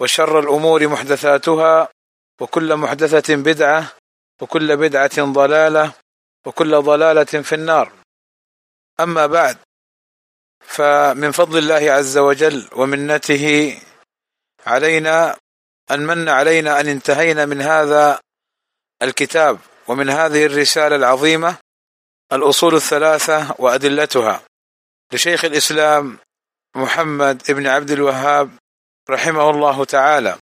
وشر الأمور محدثاتها وكل محدثة بدعة وكل بدعة ضلالة وكل ضلالة في النار. أما بعد فمن فضل الله عز وجل ومنته علينا أن من علينا أن انتهينا من هذا الكتاب ومن هذه الرسالة العظيمة الأصول الثلاثة وأدلتها. لشيخ الإسلام محمد ابن عبد الوهاب رحمه الله تعالى.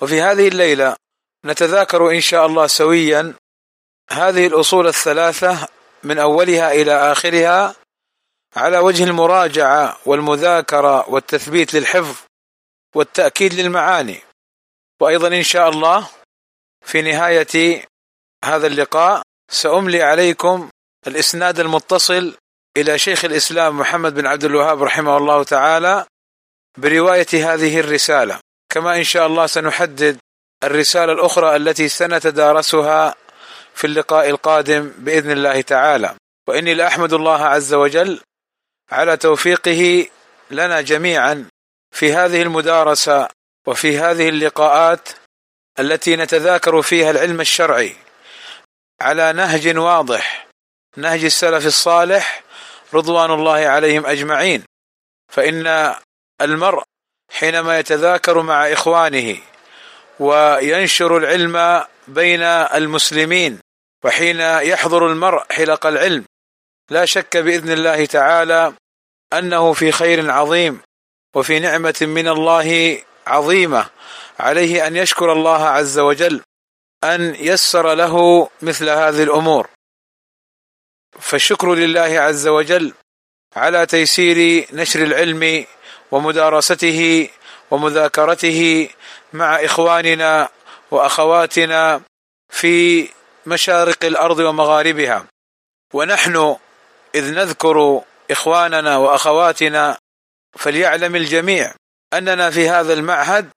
وفي هذه الليلة نتذاكر إن شاء الله سويا هذه الأصول الثلاثة من أولها إلى آخرها على وجه المراجعة والمذاكرة والتثبيت للحفظ والتأكيد للمعاني. وأيضا إن شاء الله في نهاية هذا اللقاء سأملي عليكم الإسناد المتصل إلى شيخ الإسلام محمد بن عبد الوهاب رحمه الله تعالى برواية هذه الرسالة. كما إن شاء الله سنحدد الرسالة الأخرى التي سنتدارسها في اللقاء القادم بإذن الله تعالى. وإني لأحمد الله عز وجل على توفيقه لنا جميعا في هذه المدارسة وفي هذه اللقاءات التي نتذاكر فيها العلم الشرعي على نهج واضح نهج السلف الصالح رضوان الله عليهم أجمعين. فإن المرء حينما يتذاكر مع إخوانه وينشر العلم بين المسلمين وحين يحضر المرء حلق العلم لا شك بإذن الله تعالى أنه في خير عظيم وفي نعمة من الله عظيمة عليه أن يشكر الله عز وجل أن يسر له مثل هذه الأمور. فالشكر لله عز وجل على تيسير نشر العلم ومدارسته ومذاكرته مع إخواننا وأخواتنا في مشارق الأرض ومغاربها. ونحن إذ نذكر إخواننا وأخواتنا فليعلم الجميع أننا في هذا المعهد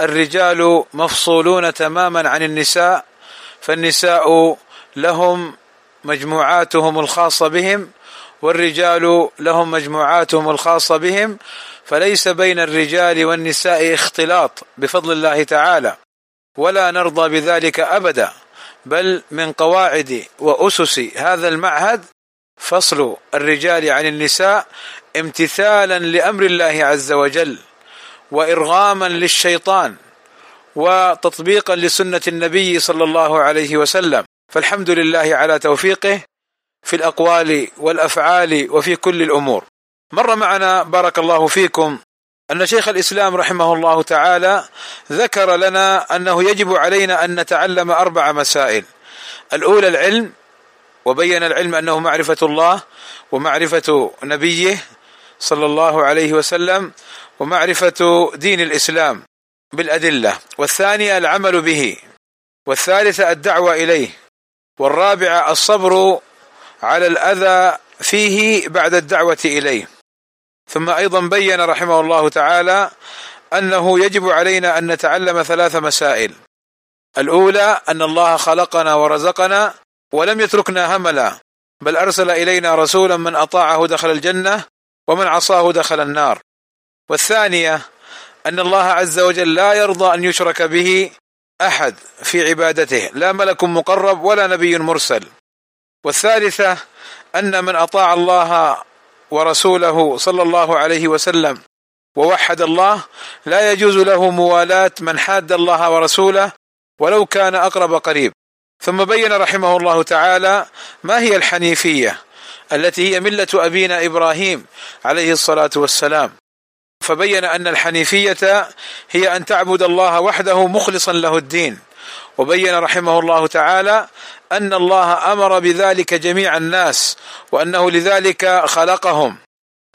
الرجال مفصولون تماما عن النساء فالنساء لهم مجموعاتهم الخاصة بهم والرجال لهم مجموعاتهم الخاصة بهم فليس بين الرجال والنساء اختلاط بفضل الله تعالى ولا نرضى بذلك أبدا بل من قواعد وأسس هذا المعهد فصل الرجال عن النساء امتثالا لأمر الله عز وجل وارغاما للشيطان وتطبيقا لسنة النبي صلى الله عليه وسلم. فالحمد لله على توفيقه في الأقوال والأفعال وفي كل الأمور. مر معنا بارك الله فيكم أن شيخ الإسلام رحمه الله تعالى ذكر لنا أنه يجب علينا أن نتعلم أربع مسائل. الأولى العلم وبين العلم أنه معرفة الله ومعرفة نبيه صلى الله عليه وسلم ومعرفة دين الإسلام بالأدلة. والثانية العمل به والثالثة الدعوة إليه والرابعة الصبر على الأذى فيه بعد الدعوة إليه. ثم أيضا بين رحمه الله تعالى أنه يجب علينا أن نتعلم ثلاث مسائل. الأولى أن الله خلقنا ورزقنا ولم يتركنا هملا بل أرسل إلينا رسولا من أطاعه دخل الجنة ومن عصاه دخل النار. والثانية أن الله عز وجل لا يرضى أن يشرك به أحد في عبادته لا ملك مقرب ولا نبي مرسل. والثالثة أن من أطاع الله ورسوله صلى الله عليه وسلم. ووحد الله لا يجوز له موالاه من حاد الله ورسوله ولو كان أقرب قريب. ثم بين رحمه الله تعالى ما هي الحنيفية التي هي ملة أبينا إبراهيم عليه الصلاة والسلام. فبين أن الحنيفية هي أن تعبد الله وحده مخلصا له الدين. وبين رحمه الله تعالى أن الله أمر بذلك جميع الناس وأنه لذلك خلقهم.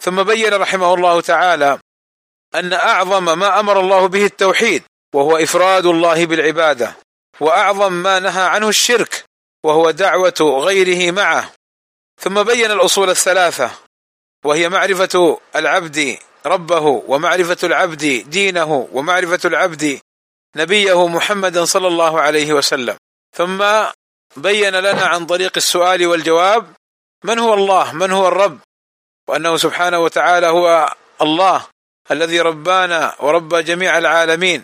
ثم بين رحمه الله تعالى أن أعظم ما أمر الله به التوحيد وهو إفراد الله بالعبادة وأعظم ما نهى عنه الشرك وهو دعوة غيره معه. ثم بين الأصول الثلاثة وهي معرفة العبد ربه ومعرفة العبد دينه ومعرفة العبد نبيه محمدا صلى الله عليه وسلم. ثم بين لنا عن طريق السؤال والجواب من هو الله؟ من هو الرب؟ وأنه سبحانه وتعالى هو الله الذي ربانا وربى جميع العالمين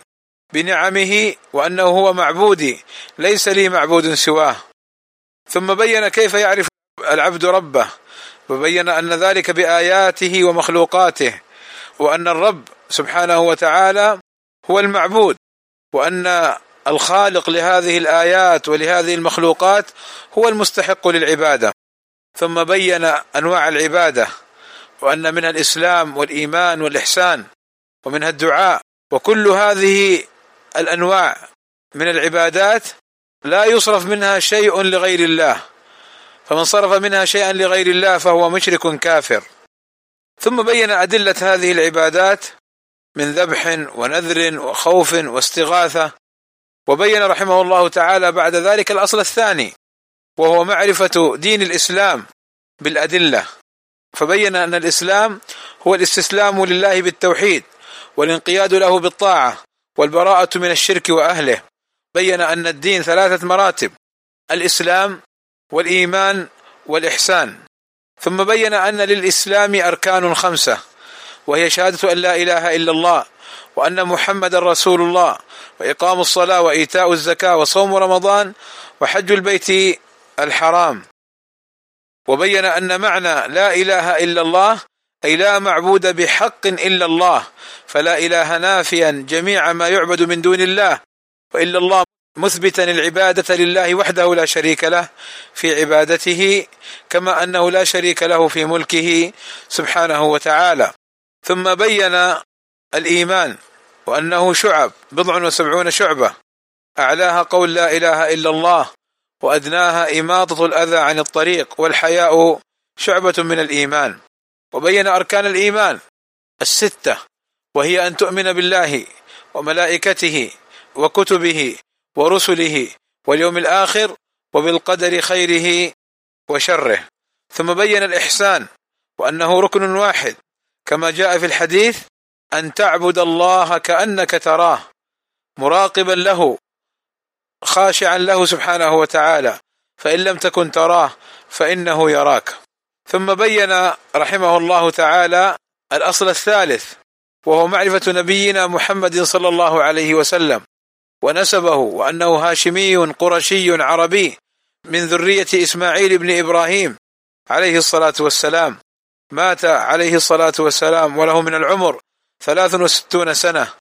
بنعمه وأنه هو معبودي ليس لي معبود سواه. ثم بين كيف يعرف العبد ربه؟ وبين أن ذلك بآياته ومخلوقاته وأن الرب سبحانه وتعالى هو المعبود وأن الخالق لهذه الآيات ولهذه المخلوقات هو المستحق للعبادة. ثم بين أنواع العبادة وأن منها الإسلام والإيمان والإحسان ومنها الدعاء. وكل هذه الأنواع من العبادات لا يصرف منها شيء لغير الله. فمن صرف منها شيئا لغير الله فهو مشرك كافر. ثم بين أدلة هذه العبادات من ذبح ونذر وخوف واستغاثة. وبين رحمه الله تعالى بعد ذلك الأصل الثاني وهو معرفة دين الإسلام بالأدلة. فبين أن الإسلام هو الاستسلام لله بالتوحيد والانقياد له بالطاعة والبراءة من الشرك وأهله. بين أن الدين ثلاثة مراتب الإسلام والإيمان والإحسان. ثم بين أن للإسلام أركان خمسة وهي شهادة أن لا إله إلا الله وأن محمدا رسول الله وإقام الصلاة وإيتاء الزكاة وصوم رمضان وحج البيت الحرام. وبين أن معنى لا إله إلا الله أي لا معبود بحق إلا الله فلا إله نافيا جميع ما يعبد من دون الله وإلا الله مثبتا العبادة لله وحده لا شريك له في عبادته كما أنه لا شريك له في ملكه سبحانه وتعالى. ثم بين الإيمان. وأنه شعب بضع وسبعون شعبة. أعلاها قول لا إله إلا الله وأدناها إماطة الأذى عن الطريق والحياء شعبة من الإيمان. وبين أركان الإيمان الستة وهي أن تؤمن بالله وملائكته وكتبه ورسله واليوم الآخر وبالقدر خيره وشره. ثم بين الإحسان وأنه ركن واحد كما جاء في الحديث أن تعبد الله كأنك تراه مراقبا له خاشعا له سبحانه وتعالى فإن لم تكن تراه فإنه يراك. ثم بين رحمه الله تعالى الأصل الثالث وهو معرفة نبينا محمد صلى الله عليه وسلم ونسبه وأنه هاشمي قرشي عربي من ذرية إسماعيل بن إبراهيم عليه الصلاة والسلام. مات عليه الصلاة والسلام وله من العمر ثلاث وستون سنة.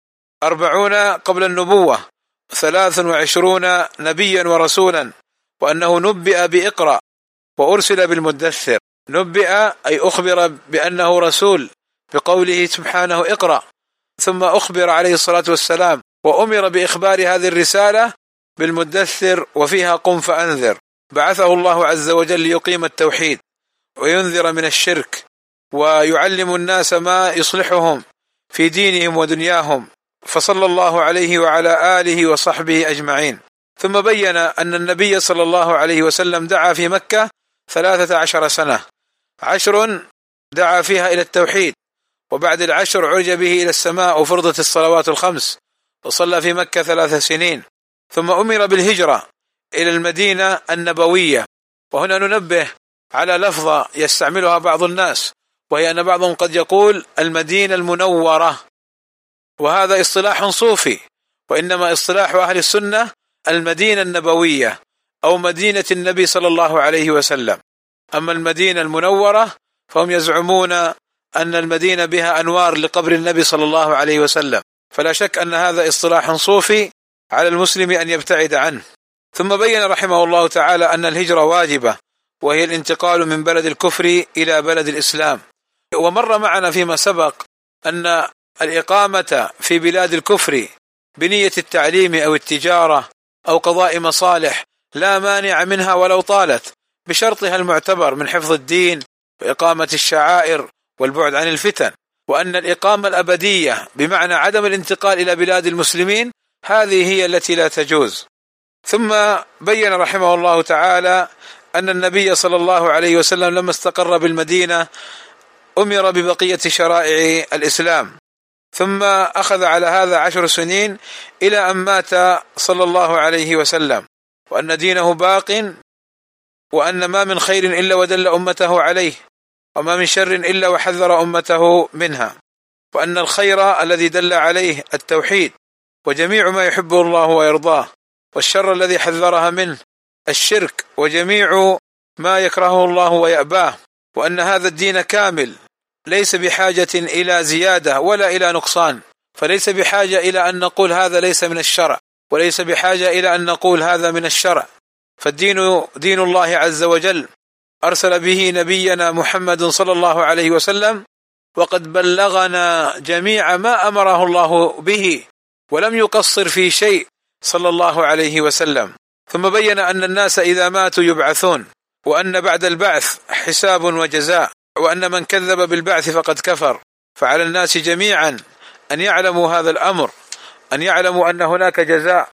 أربعون قبل النبوة. ثلاث وعشرون نبيا ورسولا. وأنه نبئ بإقرأ. وأرسل بالمدثر. نبئ أي أخبر بأنه رسول. بقوله سبحانه اقرأ. ثم أخبر عليه الصلاة والسلام. وأمر بإخبار هذه الرسالة بالمدثر. وفيها قم فأنذر. بعثه الله عز وجل ليقيم التوحيد. وينذر من الشرك. ويعلم الناس ما يصلحهم. في دينهم ودنياهم فصلى الله عليه وعلى آله وصحبه أجمعين. ثم بين أن النبي صلى الله عليه وسلم دعا في مكة ثلاثة عشر سنة. عشر دعا فيها إلى التوحيد وبعد العشر عرج به إلى السماء وفرضت الصلوات الخمس وصلى في مكة ثلاث سنين. ثم أمر بالهجرة إلى المدينة النبوية. وهنا ننبه على لفظه يستعملها بعض الناس وهي أن بعضهم قد يقول المدينة المنورة وهذا اصطلاح صوفي وإنما اصطلاح أهل السنة المدينة النبوية أو مدينة النبي صلى الله عليه وسلم. أما المدينة المنورة فهم يزعمون أن المدينة بها أنوار لقبر النبي صلى الله عليه وسلم. فلا شك أن هذا اصطلاح صوفي على المسلم أن يبتعد عنه. ثم بين رحمه الله تعالى أن الهجرة واجبة وهي الانتقال من بلد الكفر إلى بلد الإسلام. ومر معنا فيما سبق أن الإقامة في بلاد الكفر بنية التعليم أو التجارة أو قضاء مصالح لا مانع منها ولو طالت بشرطها المعتبر من حفظ الدين وإقامة الشعائر والبعد عن الفتن وأن الإقامة الأبدية بمعنى عدم الانتقال إلى بلاد المسلمين هذه هي التي لا تجوز. ثم بين رحمه الله تعالى أن النبي صلى الله عليه وسلم لما استقر بالمدينة أمر ببقية شرائع الإسلام. ثم أخذ على هذا عشر سنين إلى أن مات صلى الله عليه وسلم وأن دينه باق وأن ما من خير إلا ودل أمته عليه وما من شر إلا وحذر أمته منها وأن الخير الذي دل عليه التوحيد وجميع ما يحبه الله ويرضاه والشر الذي حذرها منه الشرك وجميع ما يكرهه الله ويأباه وأن هذا الدين كامل ليس بحاجة إلى زيادة ولا إلى نقصان فليس بحاجة إلى أن نقول هذا ليس من الشرع وليس بحاجة إلى أن نقول هذا من الشرع. فالدين دين الله عز وجل أرسل به نبينا محمد صلى الله عليه وسلم وقد بلغنا جميع ما أمره الله به ولم يقصر في شيء صلى الله عليه وسلم. ثم بين أن الناس إذا ماتوا يبعثون وأن بعد البعث حساب وجزاء. وأن من كذب بالبعث فقد كفر. فعلى الناس جميعا أن يعلموا هذا الأمر أن يعلموا أن هناك جزاء.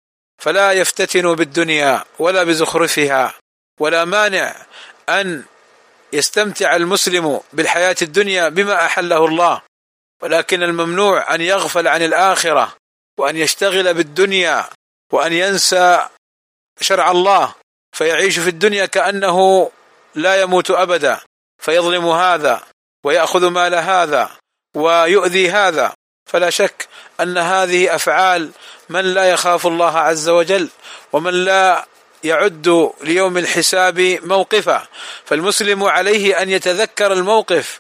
فلا يفتتنوا بالدنيا ولا بزخرفها ولا مانع أن يستمتع المسلم بالحياة الدنيا بما أحله الله. ولكن الممنوع أن يغفل عن الآخرة وأن يشتغل بالدنيا وأن ينسى شرع الله. فيعيش في الدنيا كأنه لا يموت ابدا. فيظلم هذا ويأخذ مال هذا ويؤذي هذا. فلا شك أن هذه أفعال من لا يخاف الله عز وجل ومن لا يعد ليوم الحساب موقفا. فالمسلم عليه أن يتذكر الموقف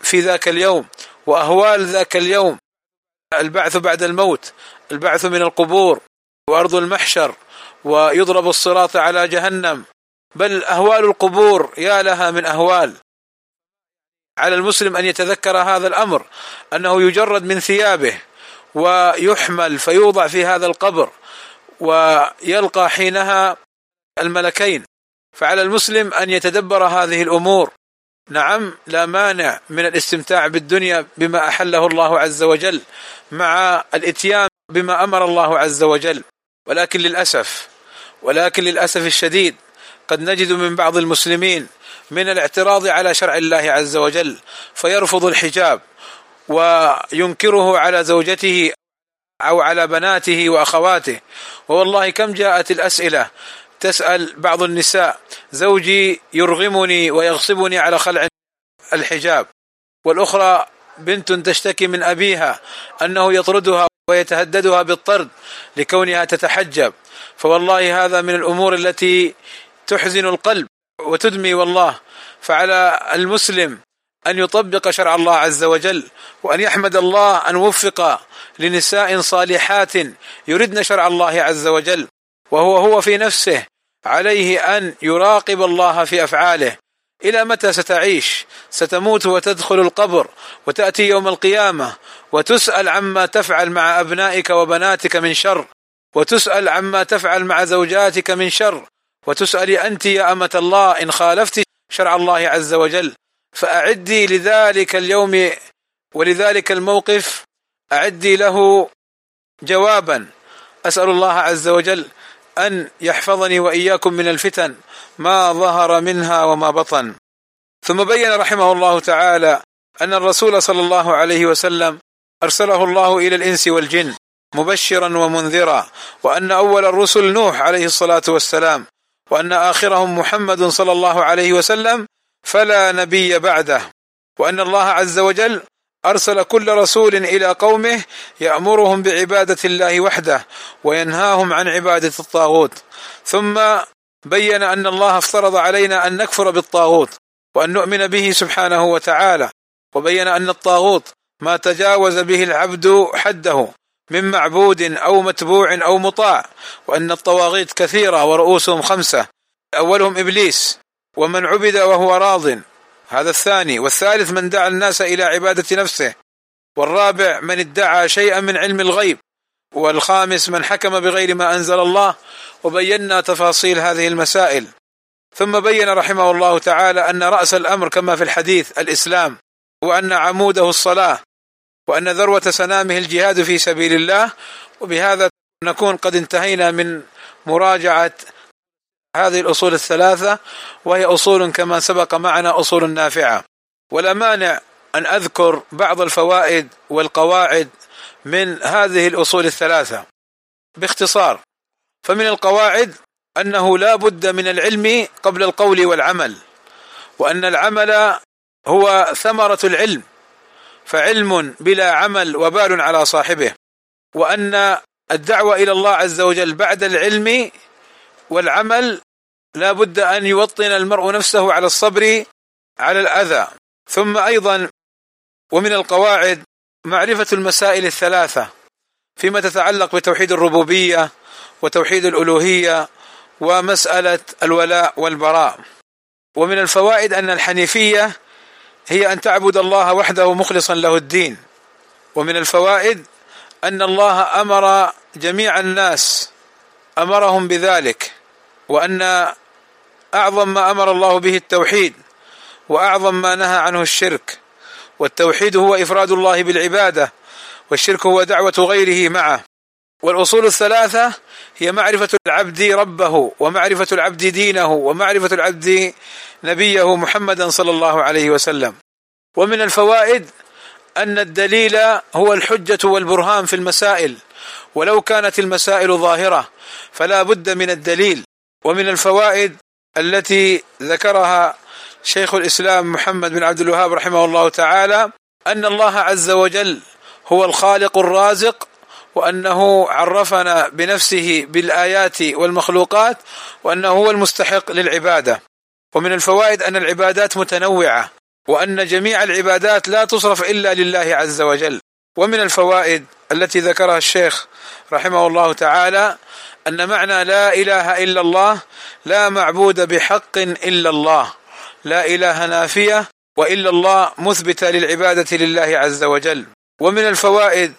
في ذاك اليوم وأهوال ذاك اليوم. البعث بعد الموت البعث من القبور وأرض المحشر ويضرب الصراط على جهنم بل أهوال القبور يا لها من أهوال. على المسلم أن يتذكر هذا الأمر أنه يجرد من ثيابه ويحمل فيوضع في هذا القبر ويلقى حينها الملكين. فعلى المسلم أن يتدبر هذه الأمور. نعم لا مانع من الاستمتاع بالدنيا بما أحله الله عز وجل مع الإتيان بما أمر الله عز وجل. ولكن للأسف ولكن للأسف الشديد قد نجد من بعض المسلمين من الاعتراض على شرع الله عز وجل فيرفض الحجاب وينكره على زوجته أو على بناته وأخواته. ووالله كم جاءت الأسئلة تسأل بعض النساء زوجي يرغمني ويغصبني على خلع الحجاب. والأخرى بنت تشتكي من أبيها أنه يطردها ويتهددها بالطرد لكونها تتحجب. فوالله هذا من الأمور التي تحزن القلب وتدمي والله فعلى المسلم أن يطبق شرع الله عز وجل وأن يحمد الله أن وفق لنساء صالحات يردن شرع الله عز وجل وهو هو في نفسه عليه أن يراقب الله في أفعاله. إلى متى ستعيش؟ ستموت وتدخل القبر وتأتي يوم القيامة وتسأل عما تفعل مع أبنائك وبناتك من شر وتسأل عما تفعل مع زوجاتك من شر وتسألي أنت يا أمة الله إن خالفت شرع الله عز وجل فأعدي لذلك اليوم ولذلك الموقف أعدي له جوابا. أسأل الله عز وجل أن يحفظني وإياكم من الفتن ما ظهر منها وما بطن. ثم بين رحمه الله تعالى أن الرسول صلى الله عليه وسلم أرسله الله إلى الإنس والجن مبشرا ومنذرا وأن أول الرسل نوح عليه الصلاة والسلام وأن آخرهم محمد صلى الله عليه وسلم فلا نبي بعده. وأن الله عز وجل أرسل كل رسول إلى قومه يأمرهم بعبادة الله وحده وينهاهم عن عبادة الطاغوت. ثم بين أن الله افترض علينا أن نكفر بالطاغوت وأن نؤمن به سبحانه وتعالى. وبين أن الطاغوت ما تجاوز به العبد حده. من معبود أو متبوع أو مطاع وأن الطواغيت كثيرة ورؤوسهم خمسة أولهم إبليس ومن عبد وهو راض. هذا الثاني. والثالث من دعا الناس إلى عبادة نفسه والرابع من ادعى شيئا من علم الغيب والخامس من حكم بغير ما أنزل الله وبينا تفاصيل هذه المسائل. ثم بين رحمه الله تعالى أن رأس الأمر كما في الحديث الإسلام وأن عموده الصلاة وأن ذروة سنامه الجهاد في سبيل الله وبهذا نكون قد انتهينا من مراجعة هذه الأصول الثلاثة وهي أصول كما سبق معنا أصول نافعة. ولا مانع أن أذكر بعض الفوائد والقواعد من هذه الأصول الثلاثة. باختصار فمن القواعد أنه لا بد من العلم قبل القول والعمل وأن العمل هو ثمرة العلم. فعلم بلا عمل وبال على صاحبه. وأن الدعوة إلى الله عز وجل بعد العلم والعمل لا بد أن يوطن المرء نفسه على الصبر على الأذى. ثم أيضا ومن القواعد معرفة المسائل الثلاثة فيما تتعلق بتوحيد الربوبية وتوحيد الألوهية ومسألة الولاء والبراء. ومن الفوائد أن الحنيفية هي أن تعبد الله وحده مخلصا له الدين. ومن الفوائد أن الله أمر جميع الناس أمرهم بذلك وأن أعظم ما أمر الله به التوحيد وأعظم ما نهى عنه الشرك. والتوحيد هو إفراد الله بالعبادة والشرك هو دعوة غيره معه. والأصول الثلاثة هي معرفة العبد ربه ومعرفة العبد دينه ومعرفة العبد نبيه محمدا صلى الله عليه وسلم. ومن الفوائد أن الدليل هو الحجة والبرهان في المسائل ولو كانت المسائل ظاهرة فلا بد من الدليل. ومن الفوائد التي ذكرها شيخ الإسلام محمد بن عبد الوهاب رحمه الله تعالى أن الله عز وجل هو الخالق الرازق وأنه عرفنا بنفسه بالآيات والمخلوقات وأنه هو المستحق للعبادة. ومن الفوائد أن العبادات متنوعة وأن جميع العبادات لا تصرف إلا لله عز وجل. ومن الفوائد التي ذكرها الشيخ رحمه الله تعالى أن معنى لا إله إلا الله لا معبود بحق إلا الله لا إله نافية وإلا الله مثبتة للعبادة لله عز وجل. ومن الفوائد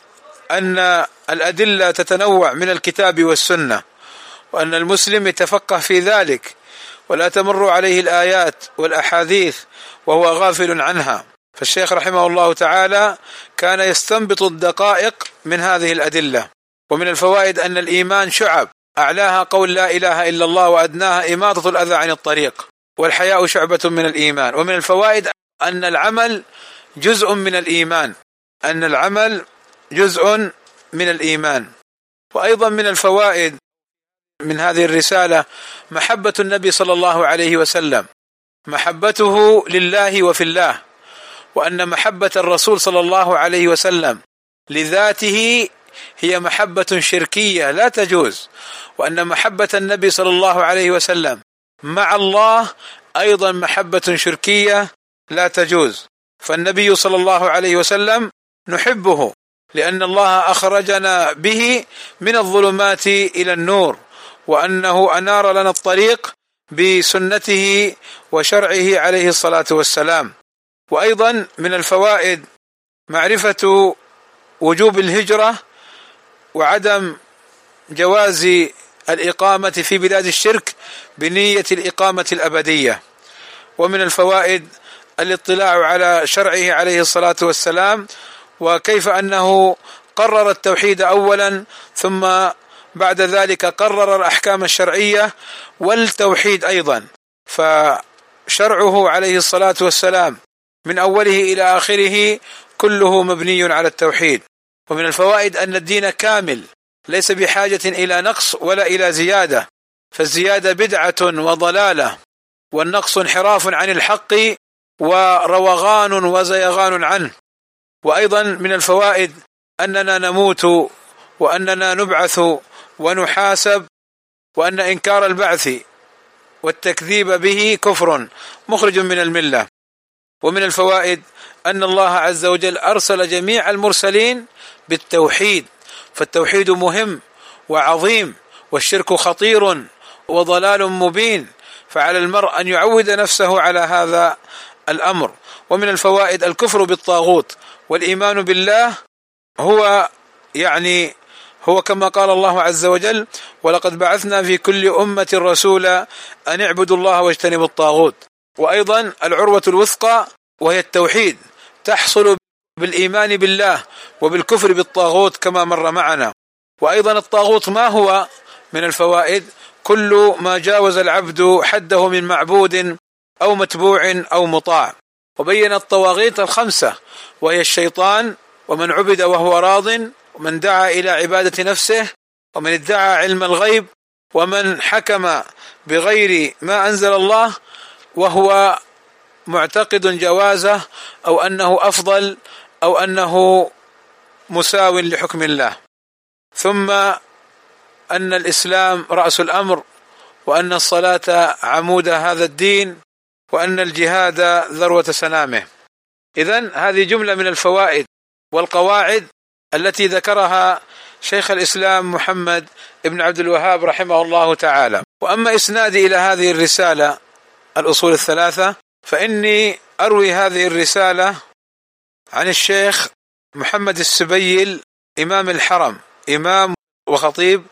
أن الأدلة تتنوع من الكتاب والسنة وأن المسلم يتفقه في ذلك. ولا تمر عليه الآيات والأحاديث وهو غافل عنها. فالشيخ رحمه الله تعالى كان يستنبط الدقائق من هذه الأدلة. ومن الفوائد أن الإيمان شعب. أعلاها قول لا إله إلا الله وأدناها إماطة الأذى عن الطريق. والحياء شعبة من الإيمان. ومن الفوائد أن العمل جزء من الإيمان. أن العمل جزء من الإيمان. وأيضا من الفوائد من هذه الرسالة محبة النبي صلى الله عليه وسلم. محبته لله وفي الله وأن محبة الرسول صلى الله عليه وسلم لذاته هي محبة شركية لا تجوز. وأن محبة النبي صلى الله عليه وسلم مع الله أيضا محبة شركية لا تجوز. فالنبي صلى الله عليه وسلم نحبه لأن الله أخرجنا به من الظلمات إلى النور. وأنه أنار لنا الطريق بسنته وشرعه عليه الصلاة والسلام. وأيضا من الفوائد معرفة وجوب الهجرة وعدم جواز الإقامة في بلاد الشرك بنية الإقامة الأبدية. ومن الفوائد الاطلاع على شرعه عليه الصلاة والسلام وكيف أنه قرر التوحيد اولا ثم بعد ذلك قرر الأحكام الشرعية والتوحيد أيضا. فشرعه عليه الصلاة والسلام من أوله إلى آخره كله مبني على التوحيد. ومن الفوائد أن الدين كامل ليس بحاجة إلى نقص ولا إلى زيادة. فالزيادة بدعة وضلالة والنقص انحراف عن الحق وروغان وزيغان عنه. وأيضا من الفوائد أننا نموت وأننا نبعث ونحاسب وأن إنكار البعث والتكذيب به كفر مخرج من الملة. ومن الفوائد أن الله عز وجل أرسل جميع المرسلين بالتوحيد فالتوحيد مهم وعظيم والشرك خطير وضلال مبين فعلى المرء أن يعود نفسه على هذا الأمر. ومن الفوائد الكفر بالطاغوت والإيمان بالله هو يعني هو كما قال الله عز وجل ولقد بعثنا في كل أمة رسولا أن اعبدوا الله واجتنبوا الطاغوت وأيضا العروة الوثقى وهي التوحيد تحصل بالإيمان بالله وبالكفر بالطاغوت كما مر معنا وأيضا الطاغوت ما هو؟ من الفوائد كل ما جاوز العبد حده من معبود أو متبوع أو مطاع وبين الطواغيت الخمسة وهي الشيطان ومن عبد وهو راض ومن دعا إلى عبادة نفسه ومن ادعى علم الغيب ومن حكم بغير ما أنزل الله وهو معتقد جوازه أو أنه أفضل أو أنه مساو لحكم الله. ثم أن الإسلام رأس الأمر وأن الصلاة عمود هذا الدين وأن الجهاد ذروة سنامه. اذا هذه جملة من الفوائد والقواعد التي ذكرها شيخ الإسلام محمد بن عبد الوهاب رحمه الله تعالى. وأما إسنادي إلى هذه الرسالة الأصول الثلاثة فإني أروي هذه الرسالة عن الشيخ محمد السبيل إمام الحرم إمام وخطيب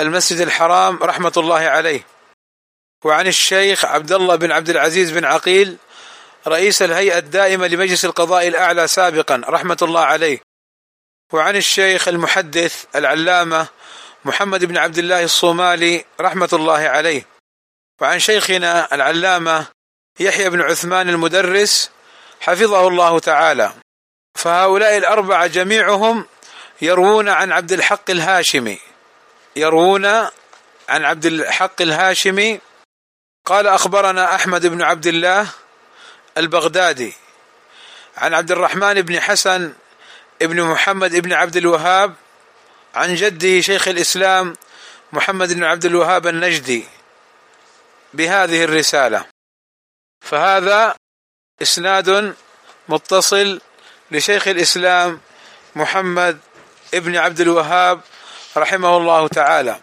المسجد الحرام رحمة الله عليه. وعن الشيخ عبد الله بن عبد العزيز بن عقيل رئيس الهيئة الدائمة لمجلس القضاء الأعلى سابقا رحمة الله عليه. وعن الشيخ المحدث العلامة محمد بن عبد الله الصومالي رحمة الله عليه. وعن شيخنا العلامة يحيى بن عثمان المدرس حفظه الله تعالى. فهؤلاء الأربعة جميعهم يروون عن عبد الحق الهاشمي. يروون عن عبد الحق الهاشمي. قال أخبرنا أحمد بن عبد الله البغدادي عن عبد الرحمن بن حسن ابن محمد ابن عبد الوهاب عن جده شيخ الإسلام محمد بن عبد الوهاب النجدي بهذه الرسالة. فهذا إسناد متصل لشيخ الإسلام محمد ابن عبد الوهاب رحمه الله تعالى.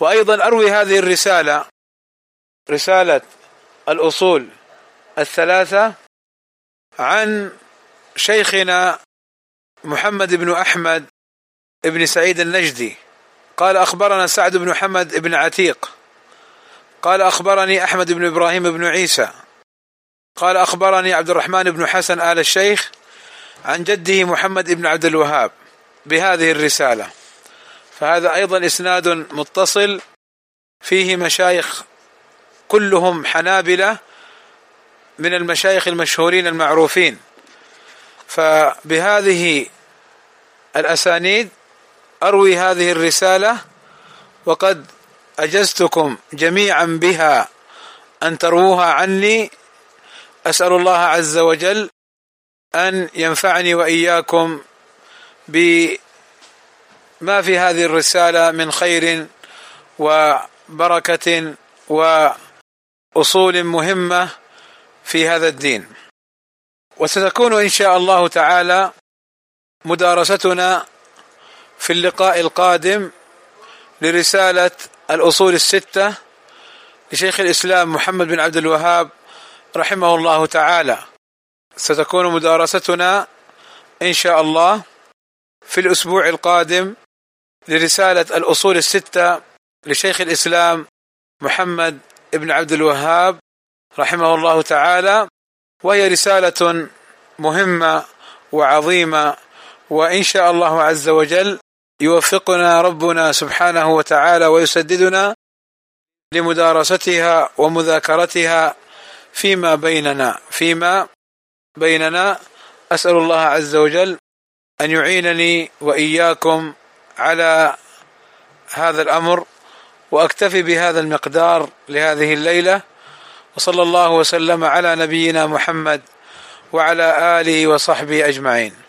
وأيضا أروي هذه الرسالة رسالة الأصول الثلاثة عن شيخنا محمد بن أحمد بن سعيد النجدي. قال أخبرنا سعد بن محمد بن عتيق. قال أخبرني أحمد بن إبراهيم بن عيسى. قال أخبرني عبد الرحمن بن حسن آل الشيخ عن جده محمد بن عبد الوهاب بهذه الرسالة. فهذا أيضا إسناد متصل فيه مشايخ كلهم حنابلة من المشايخ المشهورين المعروفين. فبهذه الأسانيد أروي هذه الرسالة وقد أجزتكم جميعا بها أن ترووها عني. أسأل الله عز وجل أن ينفعني وإياكم بما في هذه الرسالة من خير وبركة وأصول مهمة في هذا الدين. وستكون إن شاء الله تعالى مدارستنا في اللقاء القادم لرسالة الأصول الستة لشيخ الإسلام محمد بن عبد الوهاب رحمه الله تعالى. ستكون مدارستنا إن شاء الله في الأسبوع القادم لرسالة الأصول الستة لشيخ الإسلام محمد بن عبد الوهاب رحمه الله تعالى. وهي رسالة مهمة وعظيمة وإن شاء الله عز وجل يوفقنا ربنا سبحانه وتعالى ويسددنا لمدارستها ومذاكرتها فيما بيننا فيما بيننا. أسأل الله عز وجل أن يعينني وإياكم على هذا الأمر وأكتفي بهذا المقدار لهذه الليلة. وصلى الله وسلم على نبينا محمد وعلى آله وصحبه أجمعين.